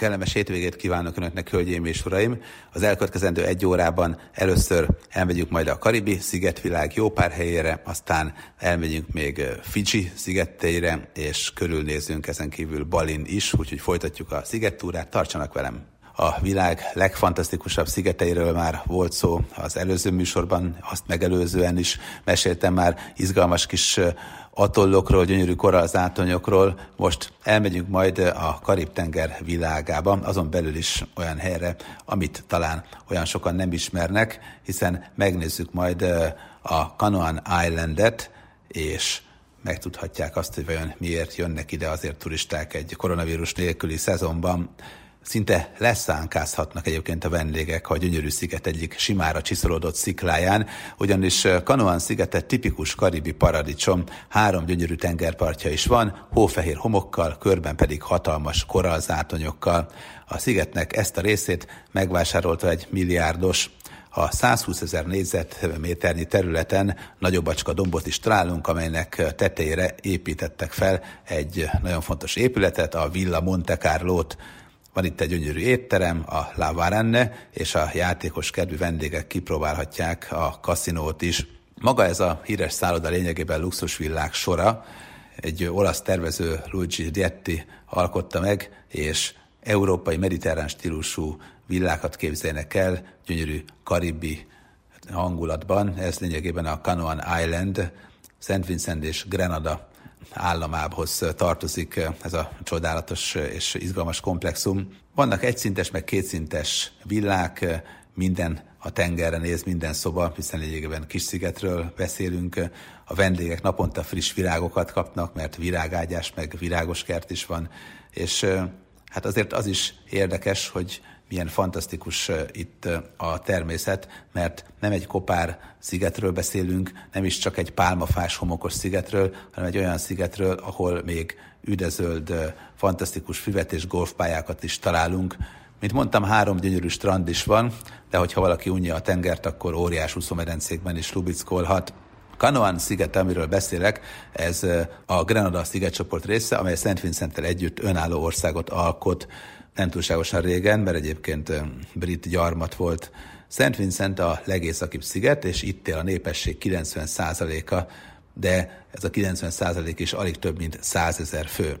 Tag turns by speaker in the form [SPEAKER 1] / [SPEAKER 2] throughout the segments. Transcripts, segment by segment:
[SPEAKER 1] Kellemes hétvégét kívánok Önöknek, hölgyeim és uraim! Az elkövetkezendő egy órában először elmegyünk majd a Karibi szigetvilág jó pár helyére, aztán elmegyünk még Fiji szigetteire, és körülnézünk ezen kívül Balin is, úgyhogy folytatjuk a szigettúrát, tartsanak velem! A világ legfantasztikusabb szigeteiről már volt szó az előző műsorban, azt megelőzően is meséltem már izgalmas kis atollokról, gyönyörű korallzátonyokról. Most elmegyünk majd a Karib-tenger világába, azon belül is olyan helyre, amit talán olyan sokan nem ismernek, hiszen megnézzük majd a Canoan Islandet, és megtudhatják azt, hogy vajon miért jönnek ide azért turisták egy koronavírus nélküli szezonban. Szinte leszánkázhatnak egyébként a vendégek a gyönyörű sziget egyik simára csiszolódott szikláján, ugyanis Kanoan szigete tipikus karibi paradicsom, három gyönyörű tengerpartja is van, hófehér homokkal, körben pedig hatalmas korallzátonyokkal. A szigetnek ezt a részét megvásárolta egy milliárdos a 120 ezer négyzetméternyi területen nagyobbacska dombot is találunk, amelynek tetejére építettek fel egy nagyon fontos épületet, a Villa Monte Carlo-t, van itt egy gyönyörű étterem, a La Varenne, és a játékos kedvű vendégek kipróbálhatják a kaszinót is. Maga ez a híres szálloda lényegében luxusvillák sora, egy olasz tervező Luigi Dietti alkotta meg, és európai mediterrán stílusú villákat képzelnek el, gyönyörű karibi hangulatban. Ez lényegében a Canoan Island, Szent Vincent és Grenada államához tartozik ez a csodálatos és izgalmas komplexum. Vannak egyszintes, meg kétszintes villák, minden a tengerre néz, minden szoba, hiszen lényegében kis szigetről beszélünk. A vendégek naponta friss virágokat kapnak, mert virágágyás, meg virágos kert is van, és hát azért az is érdekes, hogy milyen fantasztikus itt a természet, mert nem egy kopár szigetről beszélünk, nem is csak egy pálmafás homokos szigetről, hanem egy olyan szigetről, ahol még üdezöld, fantasztikus füvet és golfpályákat is találunk. Mint mondtam, három gyönyörű strand is van, de hogyha valaki unja a tengert, akkor óriás úszómedencékben is lubickolhat. Kanoan sziget, amiről beszélek, ez a Grenada szigetcsoport része, amely Szent Vincenttel együtt önálló országot alkot nem túlságosan régen, mert egyébként brit gyarmat volt. Szent Vincent a legészakibb sziget, és itt él a népesség 90%-a, de ez a 90% is alig több mint 100 ezer fő.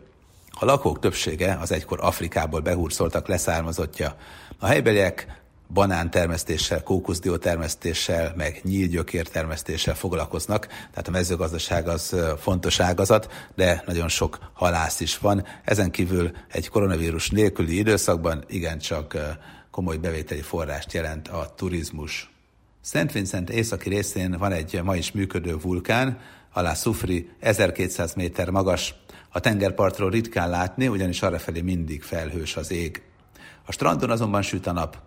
[SPEAKER 1] A lakók többsége az egykor Afrikából behurcoltak leszármazottja. A helybeliek banántermesztéssel, kókuszdió termesztéssel, meg nyílgyökér termesztéssel foglalkoznak, tehát a mezőgazdaság az fontos ágazat, de nagyon sok halász is van. Ezen kívül egy koronavírus nélküli időszakban igencsak komoly bevételi forrást jelent a turizmus. Szent Vincent északi részén van egy ma is működő vulkán, alá Szufri 1200 méter magas. A tengerpartról ritkán látni, ugyanis arrafelé mindig felhős az ég. A strandon azonban süt a nap.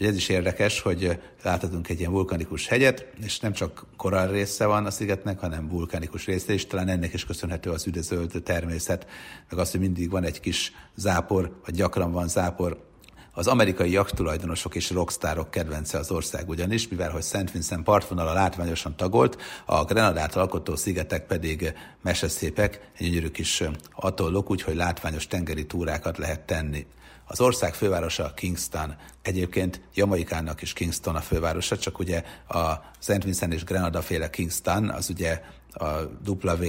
[SPEAKER 1] Úgyhogy ez is érdekes, hogy láthatunk egy ilyen vulkanikus hegyet, és nem csak korall része van a szigetnek, hanem vulkanikus része is. Talán ennek is köszönhető az üdezöld természet, meg az, hogy mindig van egy kis zápor, vagy gyakran van zápor. Az amerikai jakttulajdonosok és rockstárok kedvence az ország ugyanis, mivel hogy Szent Vincent partvonala látványosan tagolt, a Grenadát alkotó szigetek pedig meseszépek, gyönyörű kis atollok, úgyhogy látványos tengeri túrákat lehet tenni. Az ország fővárosa Kingston. Egyébként Jamaikának is Kingston a fővárosa, csak ugye a Szent Vincent és Grenada féle Kingston, az ugye a W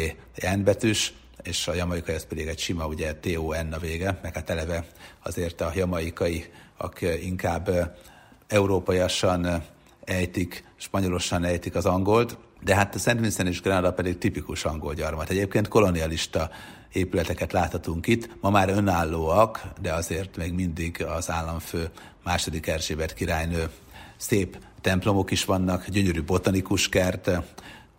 [SPEAKER 1] N betűs, és a jamaikai ez pedig egy sima, ugye T-O-N a vége, meg hát eleve azért a jamaikai, ak inkább európaiasan ejtik, spanyolosan ejtik az angolt, de hát a Szent Vincent és Grenada pedig tipikus angol gyarmat. Egyébként kolonialista épületeket láthatunk itt. Ma már önállóak, de azért még mindig az államfő második Erzsébet királynő szép templomok is vannak, gyönyörű botanikus kert,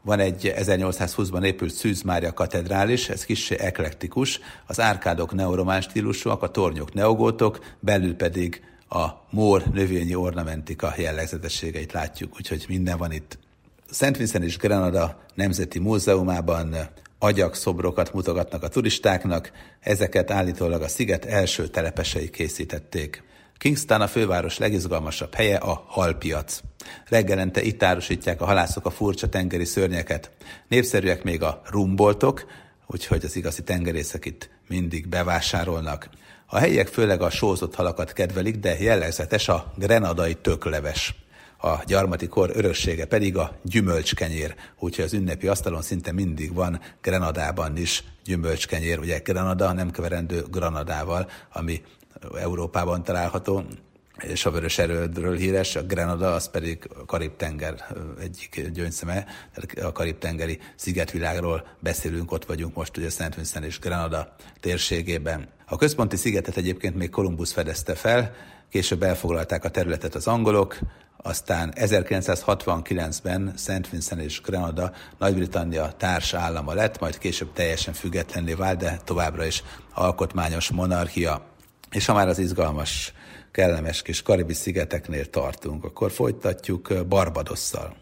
[SPEAKER 1] van egy 1820-ban épült Szűz Mária katedrális, ez kis eklektikus, az árkádok neoromán stílusúak, a tornyok neogótok, belül pedig a mór növényi ornamentika jellegzetességeit látjuk, úgyhogy minden van itt. Szent Vincent és Grenada Nemzeti Múzeumában agyak szobrokat mutogatnak a turistáknak, ezeket állítólag a sziget első telepesei készítették. Kingston a főváros legizgalmasabb helye a halpiac. Reggelente itt árusítják a halászok a furcsa tengeri szörnyeket. Népszerűek még a rumboltok, úgyhogy az igazi tengerészek itt mindig bevásárolnak. A helyiek főleg a sózott halakat kedvelik, de jellegzetes a grenadai tökleves. A gyarmati kor örössége pedig a gyümölcskenyér, úgyhogy az ünnepi asztalon szinte mindig van Grenadában is gyümölcskenyér, ugye Grenada nem keverendő Granadával, ami Európában található, és a vörös erődről híres, a Grenada, az pedig a Karib-tenger egyik gyöngyszeme, tehát a Karib-tengeri szigetvilágról beszélünk, ott vagyunk most ugye Szent Vincent és Grenada térségében. A központi szigetet egyébként még Kolumbusz fedezte fel, később elfoglalták a területet az angolok, aztán 1969-ben Szent Vincent és Grenada Nagy-Britannia társ állama lett, majd később teljesen függetlenné vált, de továbbra is alkotmányos monarchia. És ha már az izgalmas kellemes kis karibi szigeteknél tartunk, akkor folytatjuk Barbadosszal.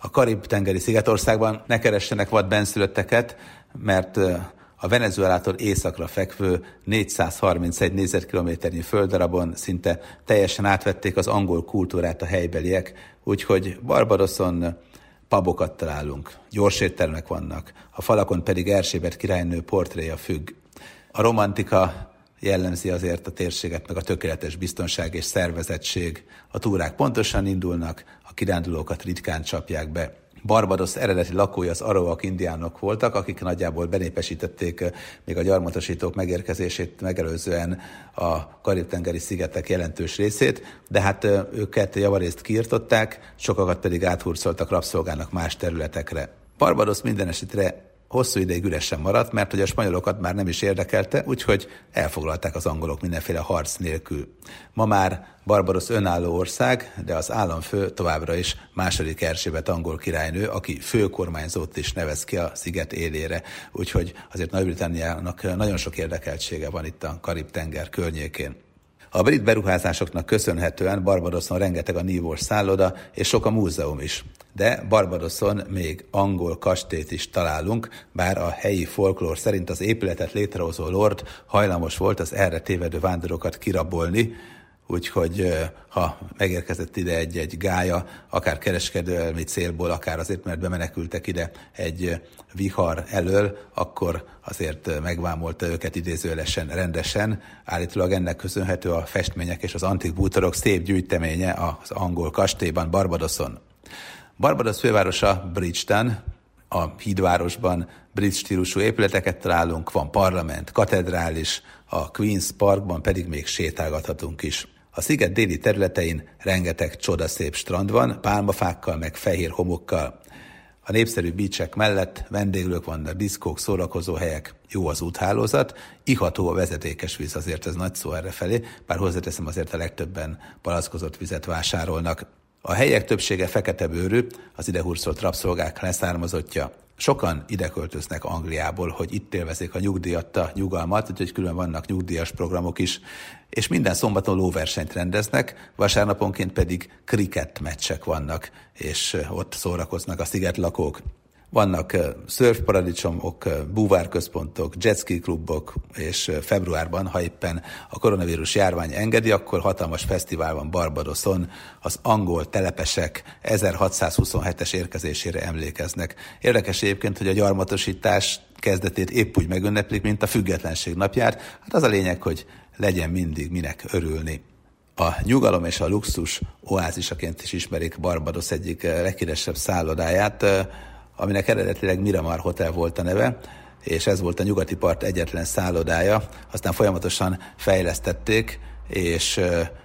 [SPEAKER 1] A Karib-tengeri szigetországban ne keressenek vad benszülötteket, mert a Venezuelától északra fekvő 431 négyzetkilométernyi földdarabon szinte teljesen átvették az angol kultúrát a helybeliek, úgyhogy Barbadoson pabokat találunk, gyors éttermek vannak, a falakon pedig Erzsébet királynő portréja függ. A romantika jellemzi azért a térséget, meg a tökéletes biztonság és szervezettség. A túrák pontosan indulnak, a kirándulókat ritkán csapják be. Barbados eredeti lakói az aroak indiánok voltak, akik nagyjából benépesítették eh, még a gyarmatosítók megérkezését megelőzően a Karib-tengeri szigetek jelentős részét, de hát eh, őket javarészt kiirtották, sokakat pedig áthurcoltak rabszolgának más területekre. Barbados minden esetre hosszú ideig üresen maradt, mert hogy a spanyolokat már nem is érdekelte, úgyhogy elfoglalták az angolok mindenféle harc nélkül. Ma már Barbaros önálló ország, de az államfő továbbra is második Erzsébet angol királynő, aki főkormányzót is nevez ki a sziget élére, úgyhogy azért Nagy-Britanniának nagyon sok érdekeltsége van itt a Karib-tenger környékén. A brit beruházásoknak köszönhetően Barbadoson rengeteg a nívós szálloda, és sok a múzeum is. De Barbadoson még angol kastélyt is találunk, bár a helyi folklór szerint az épületet létrehozó lord hajlamos volt az erre tévedő vándorokat kirabolni, úgyhogy ha megérkezett ide egy-egy gája, akár kereskedelmi célból, akár azért, mert bemenekültek ide egy vihar elől, akkor azért megvámolta őket idézőlesen rendesen. Állítólag ennek köszönhető a festmények és az antik bútorok szép gyűjteménye az angol kastélyban, Barbadoson. Barbados fővárosa Bridgetown, a hídvárosban brit stílusú épületeket találunk, van parlament, katedrális, a Queen's Parkban pedig még sétálgathatunk is. A sziget déli területein rengeteg csodaszép strand van, pálmafákkal meg fehér homokkal. A népszerű bícsek mellett vendéglők vannak, diszkók, szórakozóhelyek, jó az úthálózat, iható a vezetékes víz, azért ez nagy szó erre felé, bár hozzáteszem azért a legtöbben palackozott vizet vásárolnak. A helyek többsége fekete bőrű, az idehurcolt rabszolgák leszármazottja. Sokan ide költöznek Angliából, hogy itt élvezik a nyugdíjatta nyugalmat, úgyhogy külön vannak nyugdíjas programok is, és minden szombaton lóversenyt rendeznek, vasárnaponként pedig kriket meccsek vannak, és ott szórakoznak a szigetlakók. Vannak szörfparadicsomok, búvárközpontok, jetski klubok, és februárban, ha éppen a koronavírus járvány engedi, akkor hatalmas fesztivál van Barbadoson, az angol telepesek 1627-es érkezésére emlékeznek. Érdekes egyébként, hogy a gyarmatosítás kezdetét épp úgy megünneplik, mint a függetlenség napját. Hát az a lényeg, hogy legyen mindig minek örülni. A nyugalom és a luxus oázisaként is ismerik Barbados egyik leghíresebb szállodáját, aminek eredetileg Miramar Hotel volt a neve, és ez volt a nyugati part egyetlen szállodája. Aztán folyamatosan fejlesztették, és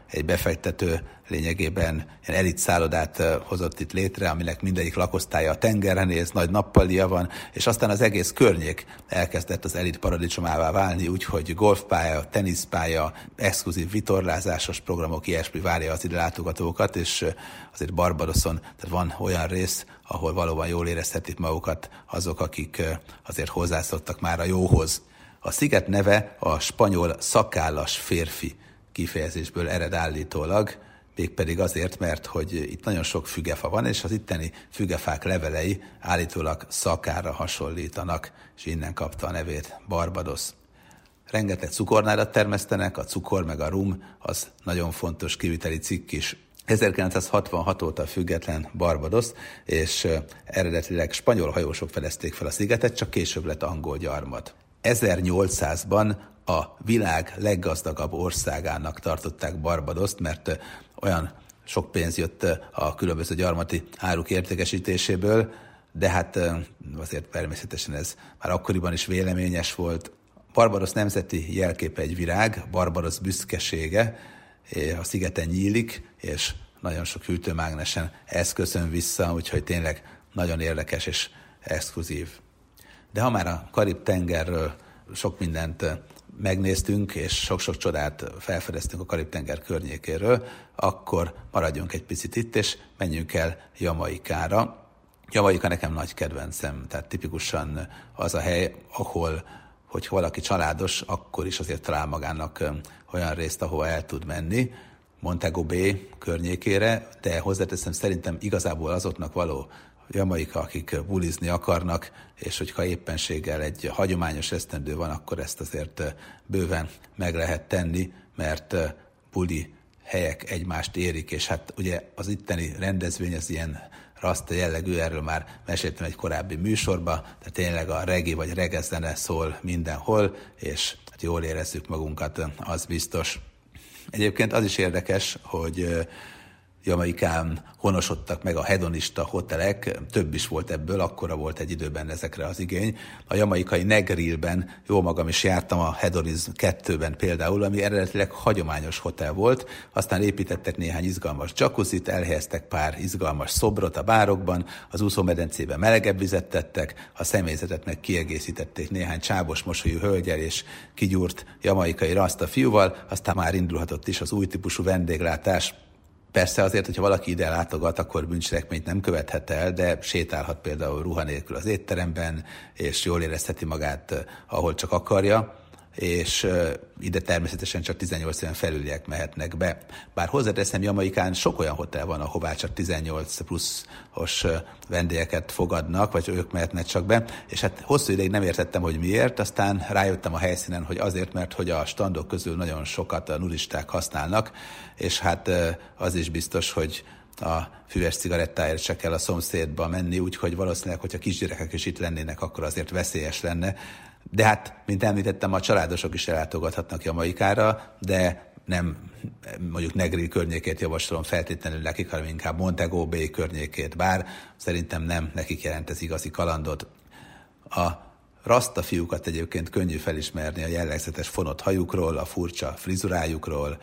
[SPEAKER 1] egy befektető lényegében ilyen elit szállodát hozott itt létre, aminek mindegyik lakosztálya a tengerre néz, nagy nappalja van, és aztán az egész környék elkezdett az elit paradicsomává válni, úgyhogy golfpálya, teniszpálya, exkluzív vitorlázásos programok, ilyesmi várja az ide látogatókat, és azért Barbadoson tehát van olyan rész, ahol valóban jól érezhetik magukat azok, akik azért hozzászoktak már a jóhoz. A sziget neve a spanyol szakállas férfi kifejezésből ered állítólag, mégpedig azért, mert hogy itt nagyon sok fügefa van, és az itteni fügefák levelei állítólag szakára hasonlítanak, és innen kapta a nevét Barbados. Rengeteg cukornádat termesztenek, a cukor meg a rum az nagyon fontos kiviteli cikk is. 1966 óta független Barbados, és eredetileg spanyol hajósok fedezték fel a szigetet, csak később lett angol gyarmat. 1800-ban a világ leggazdagabb országának tartották Barbadoszt, mert olyan sok pénz jött a különböző gyarmati áruk értékesítéséből, de hát azért természetesen ez már akkoriban is véleményes volt. Barbaros nemzeti jelképe egy virág, Barbaros büszkesége, a szigeten nyílik, és nagyon sok hűtőmágnesen ez köszön vissza, úgyhogy tényleg nagyon érdekes és exkluzív. De ha már a Karib-tengerről sok mindent megnéztünk, és sok-sok csodát felfedeztünk a Karib-tenger környékéről, akkor maradjunk egy picit itt, és menjünk el Jamaikára. Jamaika nekem nagy kedvencem, tehát tipikusan az a hely, ahol, hogy valaki családos, akkor is azért talál magának olyan részt, ahova el tud menni, Montego Bay környékére, de hozzáteszem szerintem igazából azoknak való jamaika, akik bulizni akarnak, és hogyha éppenséggel egy hagyományos esztendő van, akkor ezt azért bőven meg lehet tenni, mert buli helyek egymást érik, és hát ugye az itteni rendezvény az ilyen rasta jellegű, erről már meséltem egy korábbi műsorba, tehát tényleg a regi vagy regezene szól mindenhol, és hát jól érezzük magunkat, az biztos. Egyébként az is érdekes, hogy Jamaikán honosodtak meg a hedonista hotelek, több is volt ebből, akkora volt egy időben ezekre az igény. A jamaikai Negrilben jó magam is jártam a Hedonizm 2-ben például, ami eredetileg hagyományos hotel volt, aztán építettek néhány izgalmas jacuzzit, elhelyeztek pár izgalmas szobrot a bárokban, az úszómedencében melegebb vizet tettek, a személyzetet meg kiegészítették néhány csábos mosolyú hölgyel és kigyúrt jamaikai rasta fiúval, aztán már indulhatott is az új típusú vendéglátás, Persze azért, hogyha valaki ide látogat, akkor bűncselekményt nem követhet el, de sétálhat például ruha nélkül az étteremben, és jól érezheti magát, eh, ahol csak akarja és ide természetesen csak 18 éven felüliek mehetnek be. Bár hozzáteszem, Jamaikán sok olyan hotel van, ahová csak 18 pluszos vendégeket fogadnak, vagy ők mehetnek csak be, és hát hosszú ideig nem értettem, hogy miért, aztán rájöttem a helyszínen, hogy azért, mert hogy a standok közül nagyon sokat a nuristák használnak, és hát az is biztos, hogy a füves cigarettáért se kell a szomszédba menni, úgyhogy valószínűleg, hogyha kisgyerekek is itt lennének, akkor azért veszélyes lenne. De hát, mint említettem, a családosok is ellátogathatnak Jamaikára, de nem mondjuk Negri környékét javasolom feltétlenül nekik, hanem inkább Montego Bay környékét, bár szerintem nem nekik jelent ez igazi kalandot. A rasta fiúkat egyébként könnyű felismerni a jellegzetes fonott hajukról, a furcsa frizurájukról.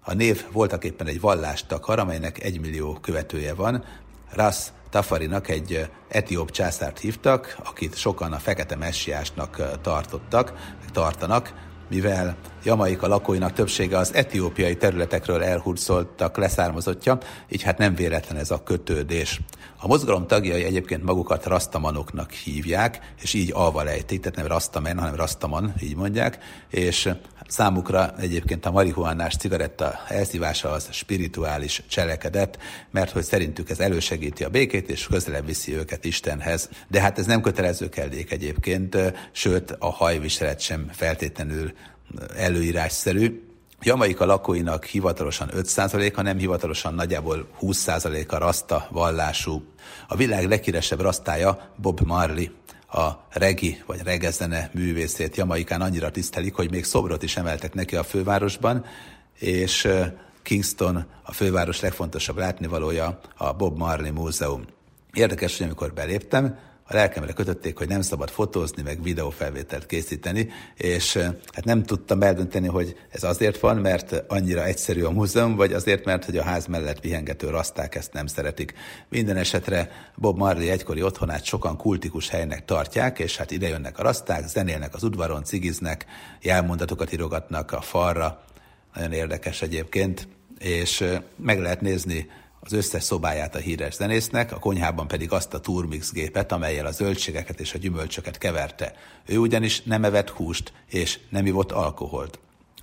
[SPEAKER 1] A név voltak éppen egy vallást takar, amelynek egymillió követője van. Ras Tafarinak egy etióp császárt hívtak, akit sokan a fekete messiásnak tartottak, tartanak, mivel Jamaika lakóinak többsége az etiópiai területekről elhurcoltak leszármazottja, így hát nem véletlen ez a kötődés. A mozgalom tagjai egyébként magukat rastamanoknak hívják, és így alva ejtik, tehát nem rastamen, hanem rastaman, így mondják, és Számukra egyébként a marihuánás cigaretta elszívása az spirituális cselekedet, mert hogy szerintük ez elősegíti a békét, és közelebb viszi őket Istenhez. De hát ez nem kötelező kellék egyébként, sőt a hajviselet sem feltétlenül előírásszerű. Jamaika lakóinak hivatalosan 5%-a, nem hivatalosan nagyjából 20%-a rasta vallású. A világ leghíresebb rasztája Bob Marley a regi vagy regezene művészét Jamaikán annyira tisztelik, hogy még szobrot is emeltek neki a fővárosban, és Kingston a főváros legfontosabb látnivalója a Bob Marley Múzeum. Érdekes, hogy amikor beléptem, a lelkemre kötötték, hogy nem szabad fotózni, meg videófelvételt készíteni, és hát nem tudtam eldönteni, hogy ez azért van, mert annyira egyszerű a múzeum, vagy azért, mert hogy a ház mellett vihengető raszták ezt nem szeretik. Minden esetre Bob Marley egykori otthonát sokan kultikus helynek tartják, és hát ide jönnek a raszták, zenélnek az udvaron, cigiznek, jelmondatokat írogatnak a falra, nagyon érdekes egyébként, és meg lehet nézni az összes szobáját a híres zenésznek, a konyhában pedig azt a turmix gépet, amelyel a zöldségeket és a gyümölcsöket keverte. Ő ugyanis nem evett húst és nem ivott alkoholt.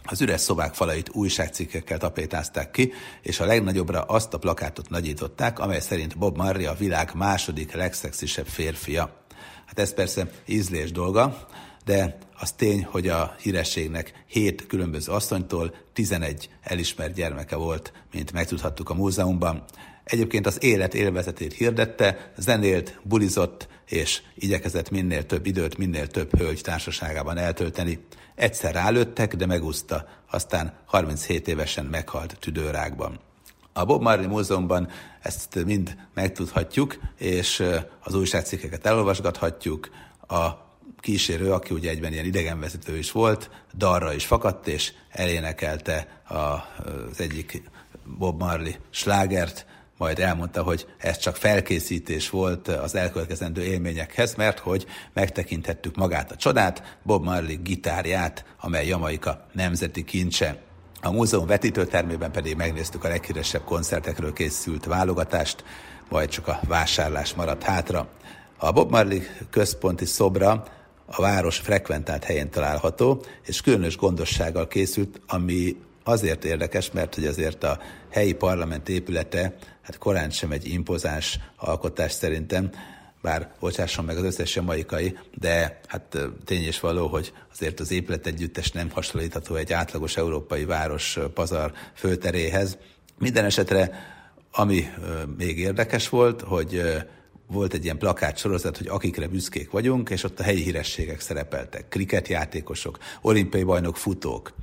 [SPEAKER 1] Az üres szobák falait újságcikkekkel tapétázták ki, és a legnagyobbra azt a plakátot nagyították, amely szerint Bob Marley a világ második legszexisebb férfia. Hát ez persze ízlés dolga, de az tény, hogy a hírességnek hét különböző asszonytól 11 elismert gyermeke volt, mint megtudhattuk a múzeumban. Egyébként az élet élvezetét hirdette, zenélt, bulizott, és igyekezett minél több időt, minél több hölgy társaságában eltölteni. Egyszer rálőttek, de megúszta, aztán 37 évesen meghalt tüdőrákban. A Bob Marley Múzeumban ezt mind megtudhatjuk, és az újságcikkeket elolvasgathatjuk. A kísérő, aki ugye egyben ilyen idegenvezető is volt, darra is fakadt, és elénekelte az egyik Bob Marley slágert, majd elmondta, hogy ez csak felkészítés volt az elkövetkezendő élményekhez, mert hogy megtekinthettük magát a csodát, Bob Marley gitárját, amely Jamaika nemzeti kincse. A múzeum vetítőtermében pedig megnéztük a leghíresebb koncertekről készült válogatást, majd csak a vásárlás maradt hátra. A Bob Marley központi szobra a város frekventált helyén található, és különös gondossággal készült, ami azért érdekes, mert hogy azért a helyi parlament épülete, hát korán sem egy impozáns alkotás szerintem, bár bocsásson meg az összes jamaikai, de hát tény és való, hogy azért az épület együttes nem hasonlítható egy átlagos európai város pazar főteréhez. Minden esetre, ami még érdekes volt, hogy volt egy ilyen plakát sorozat, hogy akikre büszkék vagyunk, és ott a helyi hírességek szerepeltek. Kriketjátékosok, olimpiai bajnok, futók.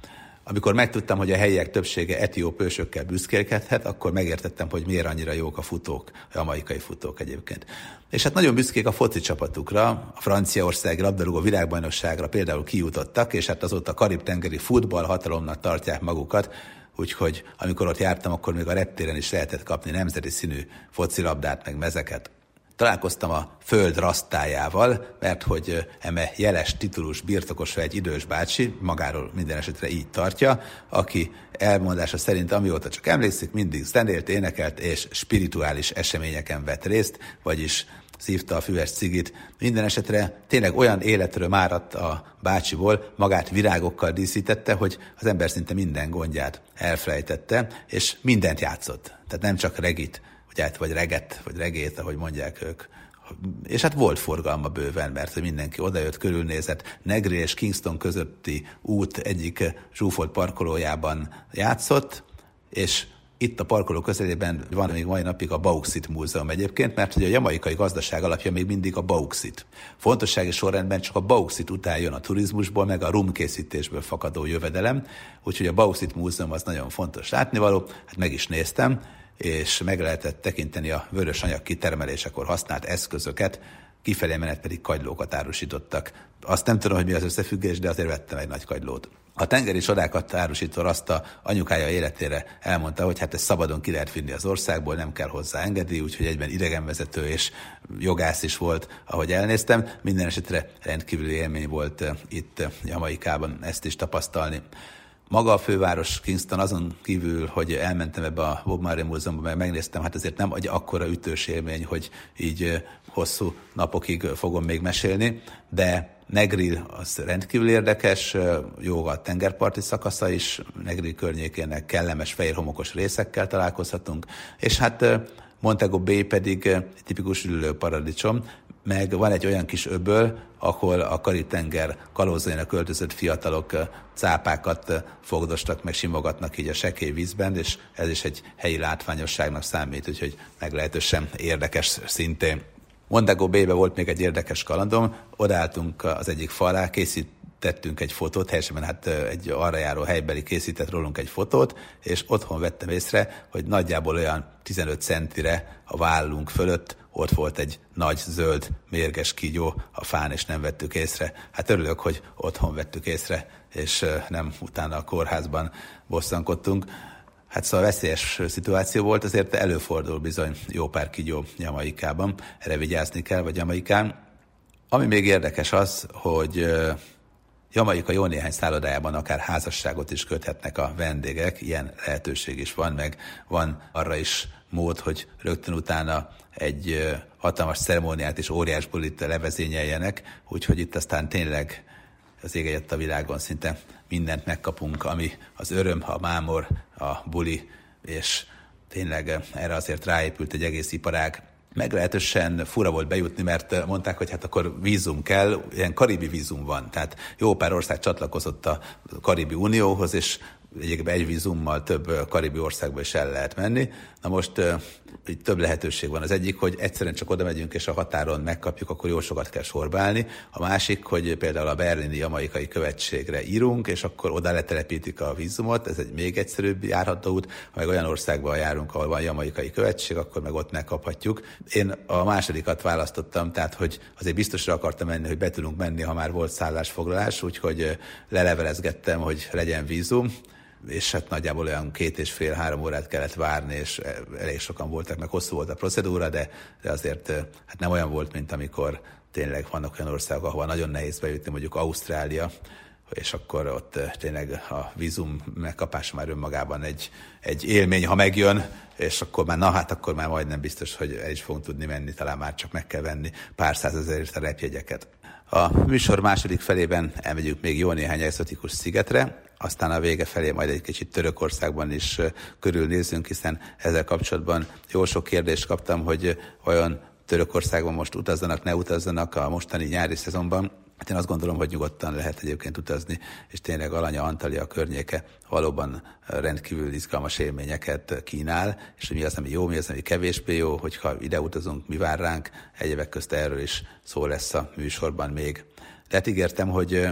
[SPEAKER 1] Amikor megtudtam, hogy a helyiek többsége etióp ősökkel büszkélkedhet, akkor megértettem, hogy miért annyira jók a futók, a jamaikai futók egyébként. És hát nagyon büszkék a foci csapatukra, a Franciaország labdarúgó világbajnokságra például kijutottak, és hát azóta a karib-tengeri futball hatalomnak tartják magukat, úgyhogy amikor ott jártam, akkor még a reptéren is lehetett kapni nemzeti színű focilabdát, meg mezeket. Találkoztam a föld rasztájával, mert hogy eme jeles titulus birtokosa egy idős bácsi, magáról minden esetre így tartja, aki elmondása szerint amióta csak emlékszik, mindig zenélt, énekelt és spirituális eseményeken vett részt, vagyis szívta a füves cigit. Minden esetre tényleg olyan életről máradt a bácsiból, magát virágokkal díszítette, hogy az ember szinte minden gondját elfelejtette, és mindent játszott. Tehát nem csak regit vagy, vagy reget, vagy regét, ahogy mondják ők. És hát volt forgalma bőven, mert mindenki odajött, körülnézett. Negri és Kingston közötti út egyik zsúfolt parkolójában játszott, és itt a parkoló közelében van még mai napig a Bauxit Múzeum egyébként, mert hogy a jamaikai gazdaság alapja még mindig a bauxit. Fontossági sorrendben csak a bauxit után jön a turizmusból, meg a rumkészítésből fakadó jövedelem, úgyhogy a Bauxit Múzeum az nagyon fontos látnivaló, hát meg is néztem, és meg lehetett tekinteni a vörös anyag kitermelésekor használt eszközöket, kifelé menet pedig kagylókat árusítottak. Azt nem tudom, hogy mi az összefüggés, de azért vettem egy nagy kagylót. A tengeri csodákat árusító Rasta anyukája életére elmondta, hogy hát ezt szabadon ki lehet vinni az országból, nem kell hozzá engedni, úgyhogy egyben idegenvezető és jogász is volt, ahogy elnéztem. Minden esetre rendkívüli élmény volt eh, itt Jamaikában ezt is tapasztalni. Maga a főváros Kingston azon kívül, hogy elmentem ebbe a Bob Marley Múzeumban, mert megnéztem, hát azért nem egy akkora ütős élmény, hogy így hosszú napokig fogom még mesélni, de Negril az rendkívül érdekes, jó a tengerparti szakasza is, Negril környékének kellemes fehér homokos részekkel találkozhatunk, és hát Montego Bay pedig tipikus ülő paradicsom, meg van egy olyan kis öböl, ahol a Karib-tenger kalózainak költözött fiatalok cápákat fogdostak, meg simogatnak így a sekély vízben, és ez is egy helyi látványosságnak számít, úgyhogy meglehetősen érdekes szintén. Montego Bay-be volt még egy érdekes kalandom, odálltunk az egyik falá, készít, tettünk egy fotót, helyesen hát egy arra járó helybeli készített rólunk egy fotót, és otthon vettem észre, hogy nagyjából olyan 15 centire a vállunk fölött ott volt egy nagy zöld mérges kígyó a fán, és nem vettük észre. Hát örülök, hogy otthon vettük észre, és nem utána a kórházban bosszankodtunk. Hát szóval veszélyes szituáció volt, azért előfordul bizony jó pár kígyó Jamaikában, erre vigyázni kell, vagy Jamaikán. Ami még érdekes az, hogy Jamaika jó néhány szállodájában akár házasságot is köthetnek a vendégek, ilyen lehetőség is van, meg van arra is mód, hogy rögtön utána egy hatalmas ceremóniát és óriás bulit levezényeljenek, úgyhogy itt aztán tényleg az ég a világon szinte mindent megkapunk, ami az öröm, a mámor, a buli, és tényleg erre azért ráépült egy egész iparág, meglehetősen fura volt bejutni, mert mondták, hogy hát akkor vízum kell, ilyen karibi vízum van, tehát jó pár ország csatlakozott a karibi unióhoz, és egyébként egy vízummal több karibi országba is el lehet menni. Na most így több lehetőség van. Az egyik, hogy egyszerűen csak oda megyünk, és a határon megkapjuk, akkor jó sokat kell sorbálni. A másik, hogy például a berlini jamaikai követségre írunk, és akkor oda letelepítik a vízumot, ez egy még egyszerűbb járható út. Ha meg olyan országba járunk, ahol van jamaikai követség, akkor meg ott megkaphatjuk. Én a másodikat választottam, tehát hogy azért biztosra akartam menni, hogy be tudunk menni, ha már volt szállásfoglalás, úgyhogy lelevelezgettem, hogy legyen vízum és hát nagyjából olyan két és fél-három órát kellett várni, és elég sokan voltak, meg hosszú volt a procedúra, de, de azért hát nem olyan volt, mint amikor tényleg vannak olyan országok, ahova nagyon nehéz bejutni, mondjuk Ausztrália, és akkor ott tényleg a vízum megkapása már önmagában egy, egy élmény, ha megjön, és akkor már, na hát akkor már majdnem biztos, hogy el is fogunk tudni menni, talán már csak meg kell venni pár százezerért a repjegyeket. A műsor második felében elmegyünk még jó néhány exotikus szigetre, aztán a vége felé majd egy kicsit Törökországban is körülnézünk, hiszen ezzel kapcsolatban jó sok kérdést kaptam, hogy olyan Törökországban most utazzanak, ne utazzanak a mostani nyári szezonban. Hát én azt gondolom, hogy nyugodtan lehet egyébként utazni, és tényleg Alanya, Antalya környéke valóban rendkívül izgalmas élményeket kínál, és hogy mi az, ami jó, mi az, ami kevésbé jó, hogyha ide utazunk, mi vár ránk, egyebek közt erről is szó lesz a műsorban még. Tehát ígértem, hogy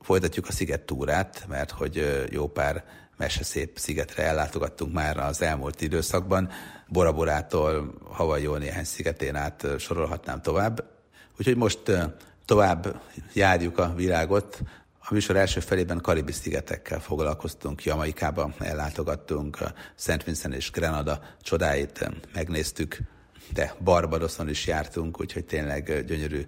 [SPEAKER 1] folytatjuk a sziget túrát, mert hogy jó pár meseszép szigetre ellátogattunk már az elmúlt időszakban. Boraborától Havajó néhány szigetén át sorolhatnám tovább. Úgyhogy most tovább járjuk a világot. A műsor első felében Karibi szigetekkel foglalkoztunk, Jamaikába ellátogattunk, Szent Vincent és Grenada csodáit megnéztük, de Barbadoson is jártunk, úgyhogy tényleg gyönyörű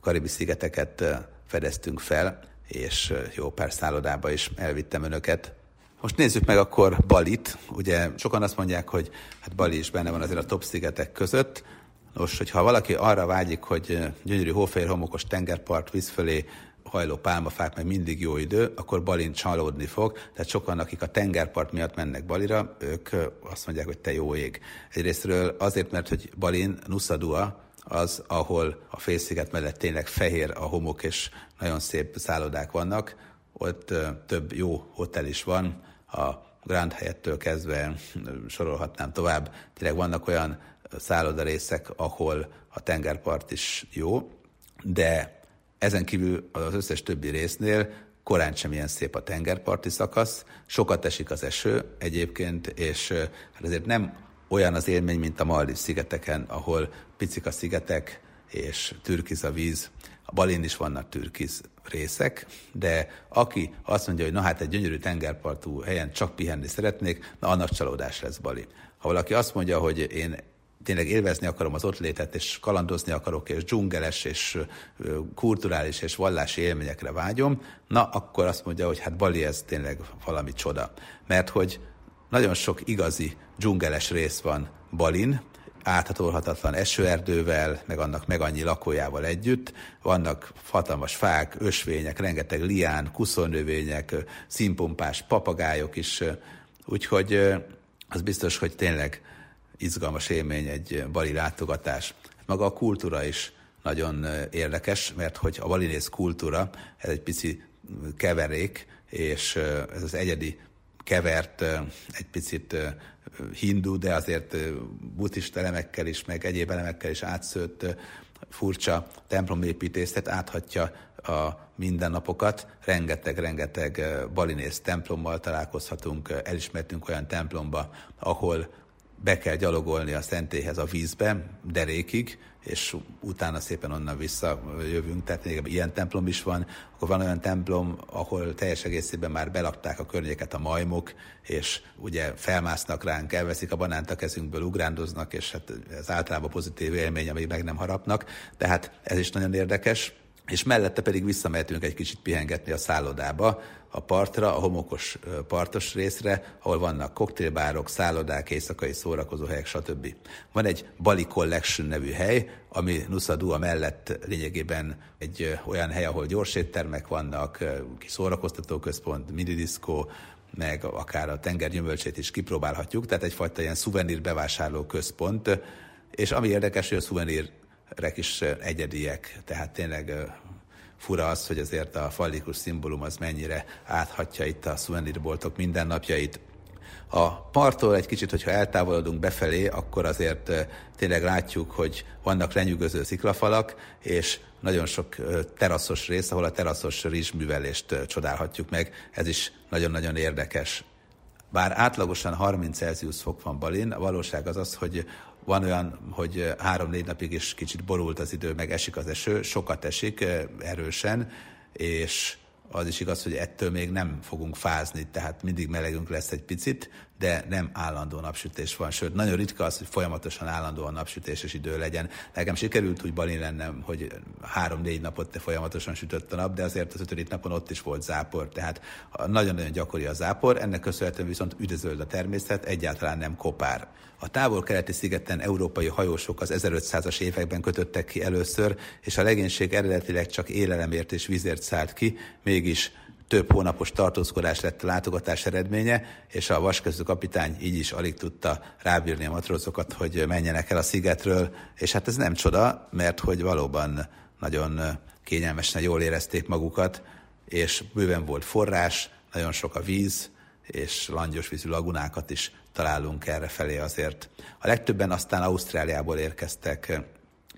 [SPEAKER 1] Karibi szigeteket fedeztünk fel és jó pár szállodába is elvittem önöket. Most nézzük meg akkor Balit. Ugye sokan azt mondják, hogy hát Bali is benne van azért a top szigetek között. Nos, hogyha valaki arra vágyik, hogy gyönyörű hófehér homokos tengerpart víz fölé hajló pálmafák, meg mindig jó idő, akkor Balin csalódni fog. Tehát sokan, akik a tengerpart miatt mennek Balira, ők azt mondják, hogy te jó ég. Egyrésztről azért, mert hogy Balin Nusa Dua, az, ahol a félsziget mellett tényleg fehér a homok, és nagyon szép szállodák vannak. Ott több jó hotel is van, a Grand Hyatt-től kezdve sorolhatnám tovább. Tényleg vannak olyan szállodarészek, ahol a tengerpart is jó, de ezen kívül az összes többi résznél korán sem ilyen szép a tengerparti szakasz, sokat esik az eső egyébként, és hát ezért nem olyan az élmény, mint a Maldiv szigeteken, ahol picik a szigetek és türkiz a víz. A Balin is vannak türkiz részek, de aki azt mondja, hogy na hát egy gyönyörű tengerpartú helyen csak pihenni szeretnék, na annak csalódás lesz Bali. Ha valaki azt mondja, hogy én tényleg élvezni akarom az ott létet, és kalandozni akarok, és dzsungeles, és kulturális, és vallási élményekre vágyom, na akkor azt mondja, hogy hát Bali ez tényleg valami csoda. Mert hogy nagyon sok igazi dzsungeles rész van Balin, áthatolhatatlan esőerdővel, meg annak meg annyi lakójával együtt. Vannak hatalmas fák, ösvények, rengeteg lián, kuszornövények, színpumpás papagájok is, úgyhogy az biztos, hogy tényleg izgalmas élmény egy bali látogatás. Maga a kultúra is nagyon érdekes, mert hogy a balinész kultúra, ez egy pici keverék, és ez az egyedi kevert, egy picit hindu, de azért buddhista elemekkel is, meg egyéb elemekkel is átszőtt furcsa templomépítészet áthatja a mindennapokat. Rengeteg-rengeteg balinész templommal találkozhatunk, elismertünk olyan templomba, ahol be kell gyalogolni a szentélyhez a vízbe, derékig, és utána szépen onnan visszajövünk, tehát még ilyen templom is van, akkor van olyan templom, ahol teljes egészében már belakták a környéket a majmok, és ugye felmásznak ránk, elveszik a banánt a kezünkből, ugrándoznak, és hát ez általában pozitív élmény, amíg meg nem harapnak, tehát ez is nagyon érdekes és mellette pedig visszamehetünk egy kicsit pihengetni a szállodába, a partra, a homokos partos részre, ahol vannak koktélbárok, szállodák, éjszakai szórakozóhelyek, stb. Van egy Bali Collection nevű hely, ami Nusa Dua mellett lényegében egy olyan hely, ahol gyors éttermek vannak, kis szórakoztató központ, minidiszkó, meg akár a tenger gyümölcsét is kipróbálhatjuk, tehát egyfajta ilyen szuvenír bevásárló központ, és ami érdekes, hogy a szuvenírek is egyediek, tehát tényleg fura az, hogy azért a fallikus szimbólum az mennyire áthatja itt a szuvenírboltok mindennapjait. A parttól egy kicsit, hogyha eltávolodunk befelé, akkor azért tényleg látjuk, hogy vannak lenyűgöző sziklafalak, és nagyon sok teraszos rész, ahol a teraszos rizsművelést csodálhatjuk meg. Ez is nagyon-nagyon érdekes. Bár átlagosan 30 Celsius fok van Balin, a valóság az az, hogy van olyan, hogy három-négy napig is kicsit borult az idő, meg esik az eső, sokat esik, erősen, és az is igaz, hogy ettől még nem fogunk fázni, tehát mindig melegünk lesz egy picit, de nem állandó napsütés van, sőt, nagyon ritka az, hogy folyamatosan állandóan napsütéses idő legyen. Nekem sikerült úgy balin lennem, hogy három-négy napot te folyamatosan sütött a nap, de azért az ötödik napon ott is volt zápor, tehát nagyon-nagyon gyakori a zápor, ennek köszönhetően viszont üdvözöld a természet, egyáltalán nem kopár. A távol-keleti szigeten európai hajósok az 1500-as években kötöttek ki először, és a legénység eredetileg csak élelemért és vízért szállt ki, mégis több hónapos tartózkodás lett a látogatás eredménye, és a vaskező kapitány így is alig tudta rábírni a matrózokat, hogy menjenek el a szigetről, és hát ez nem csoda, mert hogy valóban nagyon kényelmesen jól érezték magukat, és bőven volt forrás, nagyon sok a víz, és langyos vízű lagunákat is találunk erre felé azért. A legtöbben aztán Ausztráliából érkeztek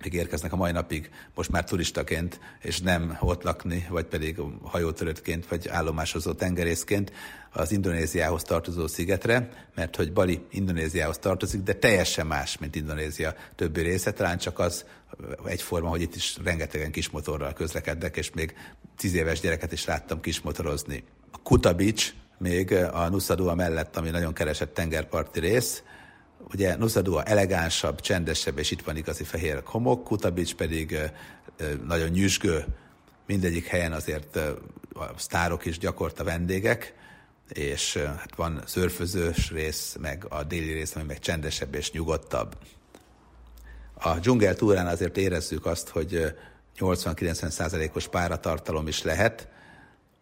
[SPEAKER 1] érkeznek a mai napig most már turistaként, és nem ott lakni, vagy pedig hajótöröttként, vagy állomásozó tengerészként az Indonéziához tartozó szigetre, mert hogy Bali Indonéziához tartozik, de teljesen más, mint Indonézia többi része, talán csak az egyforma, hogy itt is rengetegen kismotorral közlekednek, és még tíz éves gyereket is láttam kismotorozni. A Kuta Beach még a Nusa Dua mellett, ami nagyon keresett tengerparti rész, Ugye Nusadua elegánsabb, csendesebb, és itt van igazi fehér homok, Kutabics pedig nagyon nyüzsgő, mindegyik helyen azért a sztárok is gyakorta vendégek, és hát van szörfözős rész, meg a déli rész, ami meg csendesebb és nyugodtabb. A dzsungel túrán azért érezzük azt, hogy 80-90 százalékos páratartalom is lehet,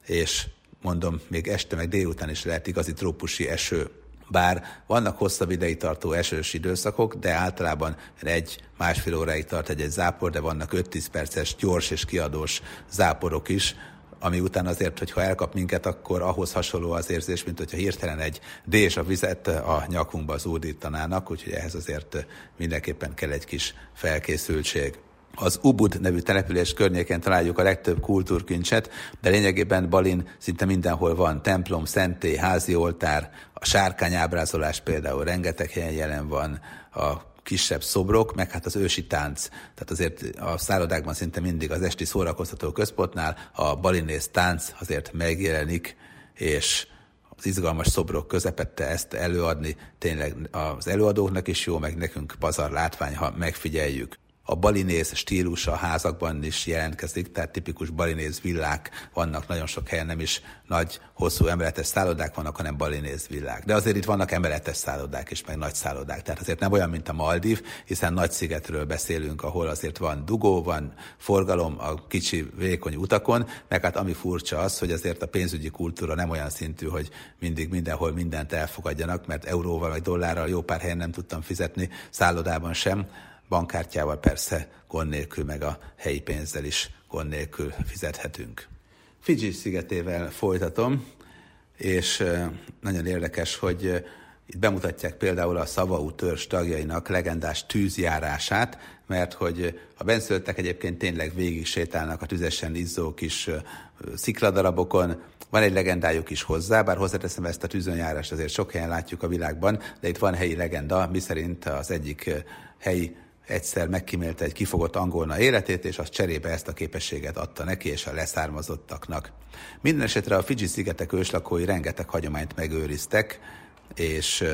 [SPEAKER 1] és mondom, még este meg délután is lehet igazi trópusi eső. Bár vannak hosszabb ideig tartó esős időszakok, de általában egy másfél óráig tart egy, egy zápor, de vannak 5-10 perces gyors és kiadós záporok is, ami után azért, hogyha elkap minket, akkor ahhoz hasonló az érzés, mint hogyha hirtelen egy dés a vizet a nyakunkba zúdítanának, úgyhogy ehhez azért mindenképpen kell egy kis felkészültség. Az Ubud nevű település környéken találjuk a legtöbb kultúrkincset, de lényegében Balin szinte mindenhol van templom, szentély, házi oltár, a sárkányábrázolás például rengeteg helyen jelen van, a kisebb szobrok, meg hát az ősi tánc. Tehát azért a szállodákban szinte mindig az esti szórakoztató központnál a balinész tánc azért megjelenik, és az izgalmas szobrok közepette ezt előadni, tényleg az előadóknak is jó, meg nekünk pazar látvány, ha megfigyeljük a balinéz stílus a házakban is jelentkezik, tehát tipikus balinéz villák vannak nagyon sok helyen, nem is nagy, hosszú emeletes szállodák vannak, hanem balinéz villák. De azért itt vannak emeletes szállodák is, meg nagy szállodák. Tehát azért nem olyan, mint a Maldív, hiszen nagy szigetről beszélünk, ahol azért van dugó, van forgalom a kicsi vékony utakon, meg hát ami furcsa az, hogy azért a pénzügyi kultúra nem olyan szintű, hogy mindig mindenhol mindent elfogadjanak, mert euróval vagy dollárral jó pár helyen nem tudtam fizetni, szállodában sem, bankkártyával persze gond nélkül, meg a helyi pénzzel is gond nélkül fizethetünk. Fidzsi szigetével folytatom, és nagyon érdekes, hogy itt bemutatják például a Szavaú törzs tagjainak legendás tűzjárását, mert hogy a benszülöttek egyébként tényleg végig sétálnak a tüzesen izzó kis szikladarabokon, van egy legendájuk is hozzá, bár hozzáteszem ezt a tűzönjárást azért sok helyen látjuk a világban, de itt van helyi legenda, miszerint az egyik helyi egyszer megkímélte egy kifogott angolna életét, és az cserébe ezt a képességet adta neki és a leszármazottaknak. Minden esetre a Fidzsi szigetek őslakói rengeteg hagyományt megőriztek, és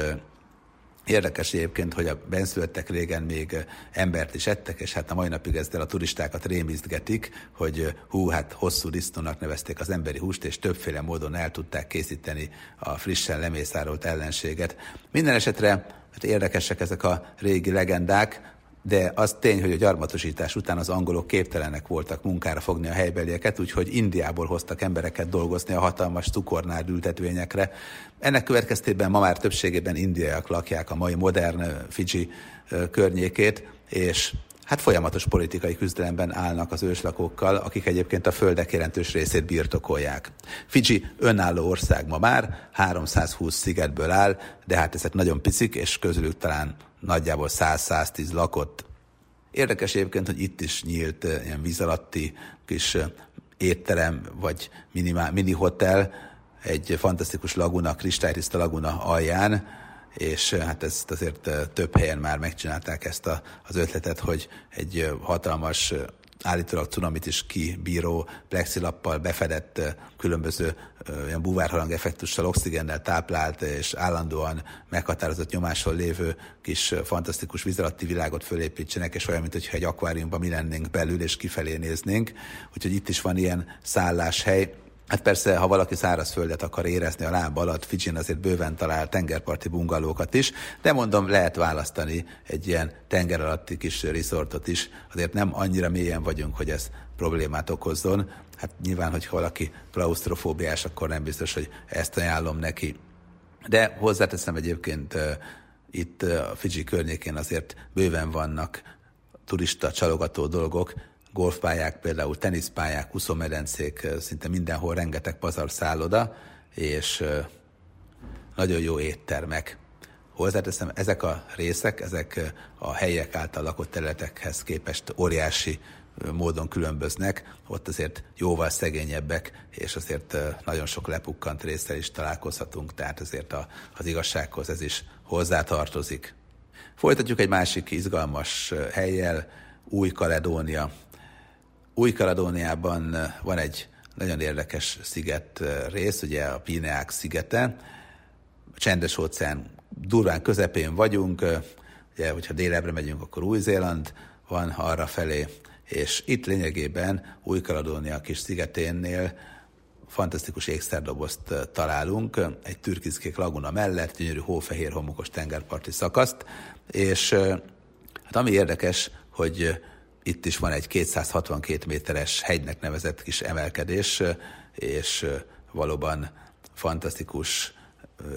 [SPEAKER 1] Érdekes egyébként, hogy a benszülöttek régen még embert is ettek, és hát a mai napig ezzel a turistákat rémizgetik, hogy hú, hát hosszú disznónak nevezték az emberi húst, és többféle módon el tudták készíteni a frissen lemészárolt ellenséget. Minden esetre hát érdekesek ezek a régi legendák, de az tény, hogy a gyarmatosítás után az angolok képtelenek voltak munkára fogni a helybelieket, úgyhogy Indiából hoztak embereket dolgozni a hatalmas cukornál ültetvényekre. Ennek következtében ma már többségében indiaiak lakják a mai modern Fiji környékét, és hát folyamatos politikai küzdelemben állnak az őslakókkal, akik egyébként a földek jelentős részét birtokolják. Fiji önálló ország ma már, 320 szigetből áll, de hát ezek nagyon picik, és közülük talán nagyjából 100-110 lakott. Érdekes egyébként, hogy itt is nyílt ilyen víz alatti kis étterem, vagy minimál, mini hotel, egy fantasztikus laguna, kristálytiszta laguna alján, és hát ezt azért több helyen már megcsinálták ezt a, az ötletet, hogy egy hatalmas állítólag cunamit is kibíró plexilappal befedett különböző olyan buvárhalang effektussal, oxigennel táplált és állandóan meghatározott nyomásról lévő kis fantasztikus vízalatti világot fölépítsenek, és olyan, mintha egy akváriumban mi lennénk belül, és kifelé néznénk. Úgyhogy itt is van ilyen szálláshely, Hát persze, ha valaki szárazföldet akar érezni a láb alatt, Fidzsin azért bőven talál tengerparti bungalókat is, de mondom, lehet választani egy ilyen tenger alatti kis resortot is. Azért nem annyira mélyen vagyunk, hogy ez problémát okozzon. Hát nyilván, hogyha valaki klaustrofóbiás, akkor nem biztos, hogy ezt ajánlom neki. De hozzáteszem egyébként itt a Fidzsi környékén azért bőven vannak turista csalogató dolgok, golfpályák, például teniszpályák, úszómedencék, szinte mindenhol rengeteg pazar szálloda, és nagyon jó éttermek. Hozzáteszem, ezek a részek, ezek a helyek által lakott területekhez képest óriási módon különböznek, ott azért jóval szegényebbek, és azért nagyon sok lepukkant részsel is találkozhatunk, tehát azért a, az igazsághoz ez is hozzátartozik. Folytatjuk egy másik izgalmas helyjel, Új-Kaledónia. Új-Kaledóniában eh, van egy nagyon érdekes sziget eh, rész, ugye a Pineák szigete, csendes óceán durván közepén vagyunk, eh, ugye, hogyha délebre megyünk, akkor Új-Zéland van arra felé, és itt lényegében Új-Kaledónia kis szigeténnél fantasztikus ékszerdobozt találunk, egy türkizkék laguna mellett, gyönyörű hófehér homokos tengerparti szakaszt, és hát ami érdekes, hogy itt is van egy 262 méteres hegynek nevezett kis emelkedés, és valóban fantasztikus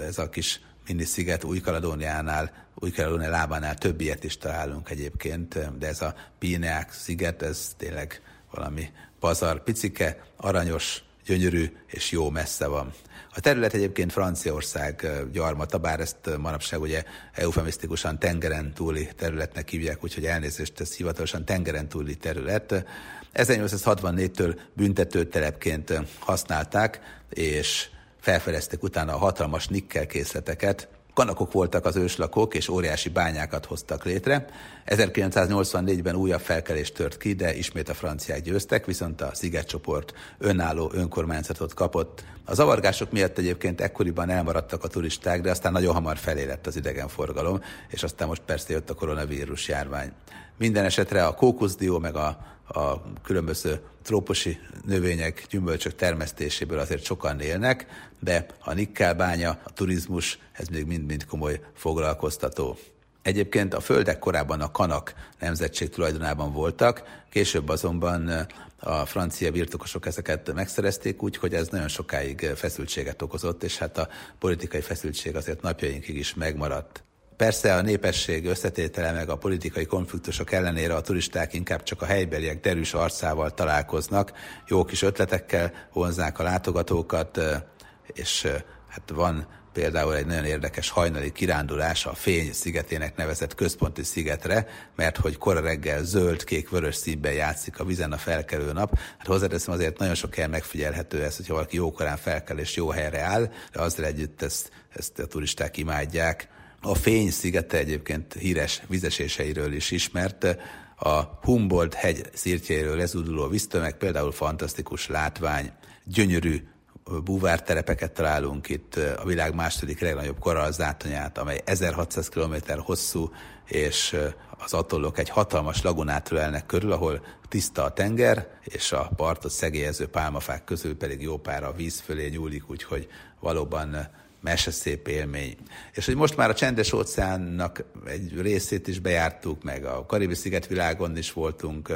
[SPEAKER 1] ez a kis mini-sziget Új-Kaledóniánál, Új-Kaledónia lábánál több ilyet is találunk egyébként, de ez a Píneák sziget, ez tényleg valami pazar, picike, aranyos, gyönyörű és jó messze van. A terület egyébként Franciaország gyarmata, bár ezt manapság ugye eufemisztikusan tengeren túli területnek hívják, úgyhogy elnézést, ez hivatalosan tengeren túli terület. 1864-től büntetőtelepként használták, és felfedeztek utána a hatalmas nikkel készleteket, Kanakok voltak az őslakók, és óriási bányákat hoztak létre. 1984-ben újabb felkelés tört ki, de ismét a franciák győztek, viszont a szigetcsoport önálló önkormányzatot kapott. A zavargások miatt egyébként ekkoriban elmaradtak a turisták, de aztán nagyon hamar felé lett az idegenforgalom, és aztán most persze jött a koronavírus járvány. Minden esetre a kókuszdió meg a, a különböző trópusi növények, gyümölcsök termesztéséből azért sokan élnek, de a nikkelbánya, a turizmus, ez még mind-mind komoly foglalkoztató. Egyébként a földek korábban a kanak nemzetség tulajdonában voltak, később azonban a francia birtokosok ezeket megszerezték úgy, hogy ez nagyon sokáig feszültséget okozott, és hát a politikai feszültség azért napjainkig is megmaradt. Persze a népesség összetétele meg a politikai konfliktusok ellenére a turisták inkább csak a helybeliek derűs arcával találkoznak, jó kis ötletekkel vonzák a látogatókat, és hát van például egy nagyon érdekes hajnali kirándulás a Fény szigetének nevezett központi szigetre, mert hogy kora reggel zöld, kék, vörös színben játszik a vizen a felkelő nap. Hát hozzáteszem azért nagyon sok helyen megfigyelhető ez, hogyha valaki jókorán felkel és jó helyre áll, de azzal együtt ezt, ezt a turisták imádják. A Fény szigete egyébként híres vizeséseiről is ismert, a Humboldt hegy szirtjeiről lezúduló víztömeg például fantasztikus látvány, gyönyörű búvárterepeket találunk itt, a világ második legnagyobb korallzátonyát, amely 1600 km hosszú, és az atollok egy hatalmas lagunát ölelnek körül, ahol tiszta a tenger, és a partot szegélyező pálmafák közül pedig jó pár a víz fölé nyúlik, úgyhogy valóban meseszép élmény. És hogy most már a csendes óceánnak egy részét is bejártuk, meg a Karibi szigetvilágon is voltunk,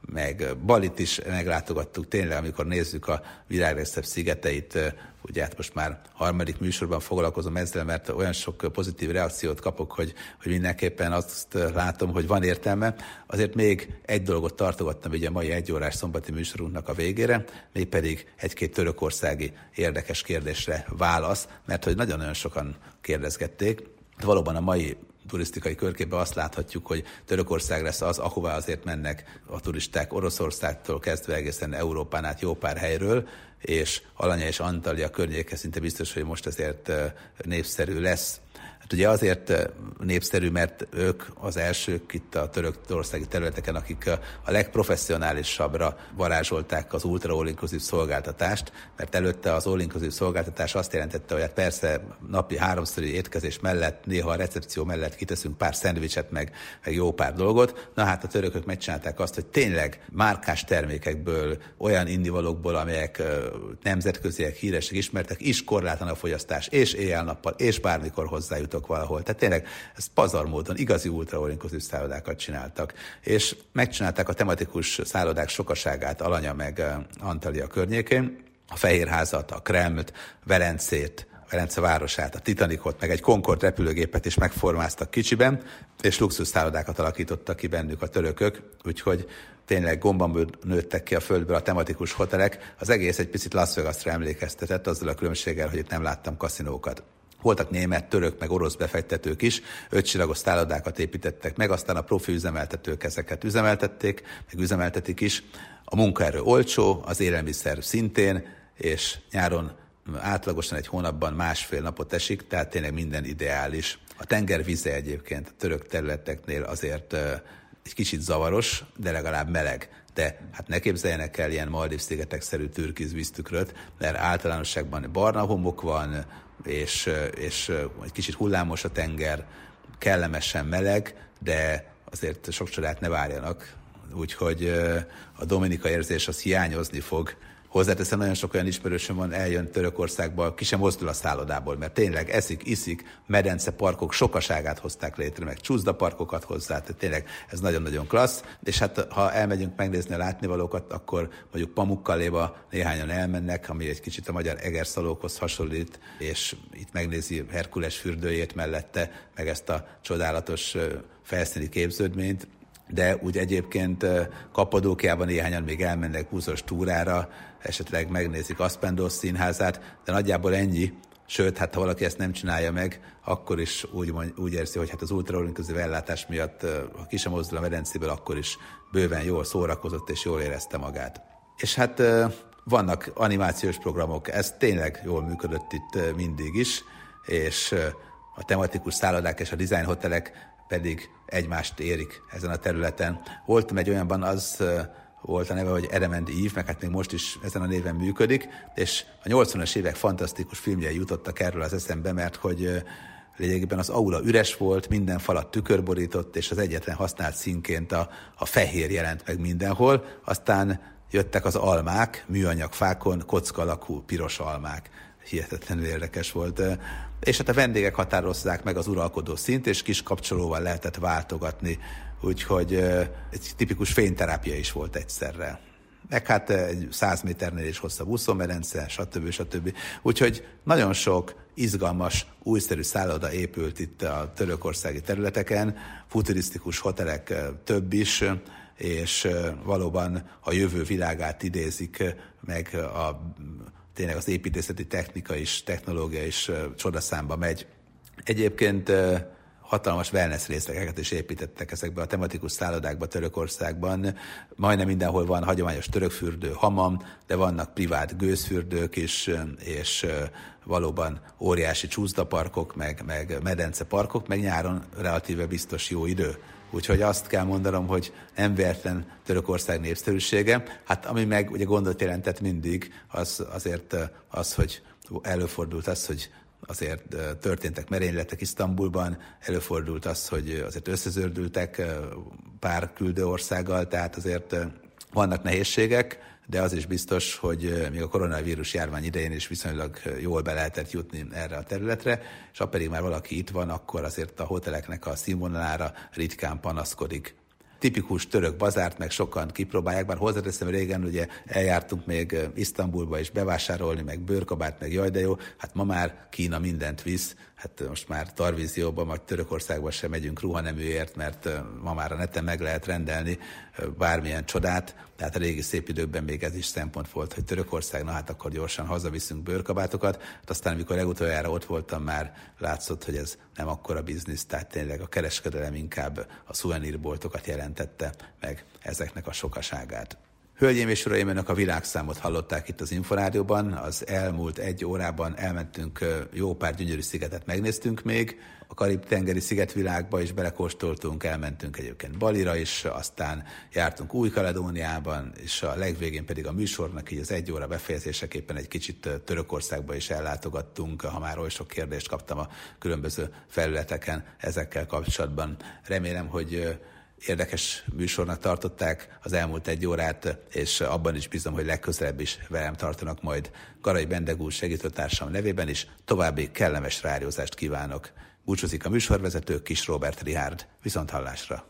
[SPEAKER 1] meg Balit is meglátogattuk, tényleg, amikor nézzük a világ szigeteit, ugye hát most már harmadik műsorban foglalkozom ezzel, mert olyan sok pozitív reakciót kapok, hogy, hogy mindenképpen azt látom, hogy van értelme. Azért még egy dolgot tartogattam ugye a mai egyórás szombati műsorunknak a végére, mégpedig egy-két törökországi érdekes kérdésre válasz, mert hogy nagyon-nagyon sokan kérdezgették. Valóban a mai turisztikai körképben azt láthatjuk, hogy Törökország lesz az, ahová azért mennek a turisták Oroszországtól kezdve egészen Európán át jó pár helyről, és Alanya és Antalya környéke szinte biztos, hogy most azért népszerű lesz. Ugye azért népszerű, mert ők az elsők itt a törökországi területeken, akik a legprofessionálisabbra varázsolták az ultra all szolgáltatást, mert előtte az all szolgáltatás azt jelentette, hogy hát persze napi háromszori étkezés mellett, néha a recepció mellett kiteszünk pár szendvicset, meg, meg jó pár dolgot. Na hát a törökök megcsinálták azt, hogy tényleg márkás termékekből, olyan indivalókból, amelyek nemzetköziek, híresek, ismertek, is korlátlan a fogyasztás, és éjjel-nappal, és bármikor hozzájutok voltak valahol. Tehát tényleg ez pazar módon igazi ultraorinkluszív szállodákat csináltak. És megcsinálták a tematikus szállodák sokaságát Alanya meg Antalya környékén, a Fehérházat, a Kremlt, Velencét, Velence városát, a Titanicot, meg egy Concord repülőgépet is megformáztak kicsiben, és luxus szállodákat alakítottak ki bennük a törökök, úgyhogy tényleg gomban nőttek ki a földből a tematikus hotelek. Az egész egy picit Las Vegasra emlékeztetett, azzal a különbséggel, hogy itt nem láttam kaszinókat. Voltak német, török, meg orosz befektetők is, ötcsillagos szállodákat építettek meg, aztán a profi üzemeltetők ezeket üzemeltették, meg üzemeltetik is. A munkaerő olcsó, az élelmiszer szintén, és nyáron átlagosan egy hónapban másfél napot esik, tehát tényleg minden ideális. A tenger vize egyébként a török területeknél azért egy kicsit zavaros, de legalább meleg. De hát ne képzeljenek el ilyen Maldív-szigetek-szerű türkiz víztükröt, mert általánosságban barna homok van, és, és egy kicsit hullámos a tenger, kellemesen meleg, de azért sok csodát ne várjanak, úgyhogy a Dominika érzés az hiányozni fog Hozzáteszem, nagyon sok olyan ismerősöm van, eljön Törökországba, ki sem mozdul a szállodából, mert tényleg eszik, iszik, medence parkok sokaságát hozták létre, meg csúszda parkokat hozzá, tehát tényleg ez nagyon-nagyon klassz. És hát ha elmegyünk megnézni a látnivalókat, akkor mondjuk Pamukkaléba néhányan elmennek, ami egy kicsit a magyar egerszalókhoz hasonlít, és itt megnézi Herkules fürdőjét mellette, meg ezt a csodálatos felszíni képződményt, de úgy egyébként Kapadókiában néhányan még elmennek buszos túrára, esetleg megnézik Aspendos színházát, de nagyjából ennyi. Sőt, hát ha valaki ezt nem csinálja meg, akkor is úgy, úgy érzi, hogy hát az ultraorinkluszív ellátás miatt, ha ki sem mozdul a medencéből, akkor is bőven jól szórakozott és jól érezte magát. És hát vannak animációs programok, ez tényleg jól működött itt mindig is, és a tematikus szállodák és a design hotelek pedig egymást érik ezen a területen. Voltam egy olyanban, az volt a neve, hogy Element Eve, meg hát még most is ezen a néven működik, és a 80-as évek fantasztikus filmjei jutottak erről az eszembe, mert hogy lényegében az aula üres volt, minden falat tükörborított, és az egyetlen használt színként a, a fehér jelent meg mindenhol, aztán jöttek az almák, műanyag fákon, kocka alakú piros almák. Hihetetlenül érdekes volt. És hát a vendégek határozzák meg az uralkodó szint, és kis kapcsolóval lehetett váltogatni úgyhogy egy tipikus fényterápia is volt egyszerre. Meg hát egy 100 méternél is hosszabb úszómedence, stb. stb. Úgyhogy nagyon sok izgalmas, újszerű szálloda épült itt a törökországi területeken, futurisztikus hotelek több is, és valóban a jövő világát idézik meg a, tényleg az építészeti technika is, technológia is csodaszámba megy. Egyébként hatalmas wellness részlegeket is építettek ezekbe a tematikus szállodákba Törökországban. Majdnem mindenhol van hagyományos törökfürdő, hamam, de vannak privát gőzfürdők is, és valóban óriási csúszdaparkok, meg, meg medenceparkok, meg nyáron relatíve biztos jó idő. Úgyhogy azt kell mondanom, hogy nem véletlen Törökország népszerűsége. Hát ami meg ugye gondot jelentett mindig, az azért az, hogy előfordult az, hogy azért történtek merényletek Isztambulban, előfordult az, hogy azért összezördültek pár küldő országgal, tehát azért vannak nehézségek, de az is biztos, hogy még a koronavírus járvány idején is viszonylag jól be lehetett jutni erre a területre, és ha pedig már valaki itt van, akkor azért a hoteleknek a színvonalára ritkán panaszkodik. tipikus török bazárt, meg sokan kipróbálják, bár hozzáteszem, régen ugye eljártunk még Isztambulba is bevásárolni, meg bőrkabát, meg jaj, de jó, hát ma már Kína mindent visz, hát most már Tarvízióban, vagy Törökországban sem megyünk ruhaneműért, mert ma már a neten meg lehet rendelni bármilyen csodát, tehát a régi szép időkben még ez is szempont volt, hogy Törökország, na hát akkor gyorsan hazaviszünk bőrkabátokat, hát aztán amikor legutoljára ott voltam, már látszott, hogy ez nem akkora biznisz, tehát tényleg a kereskedelem inkább a szuvenírboltokat jelentette meg ezeknek a sokaságát. Hölgyeim és uraim, önök a világszámot hallották itt az Inforádióban. Az elmúlt egy órában elmentünk jó pár gyönyörű szigetet, megnéztünk még. A Karib-tengeri szigetvilágba is belekóstoltunk, elmentünk egyébként Balira is, aztán jártunk Új-Kaledóniában, és a legvégén pedig a műsornak így az egy óra befejezéseképpen egy kicsit Törökországba is ellátogattunk, ha már oly sok kérdést kaptam a különböző felületeken ezekkel kapcsolatban. Remélem, hogy érdekes műsornak tartották az elmúlt egy órát, és abban is bízom, hogy legközelebb is velem tartanak majd Garai Bendegúr segítőtársam nevében is. További kellemes rádiózást kívánok. Búcsúzik a műsorvezető Kis Robert Rihárd. Viszont hallásra!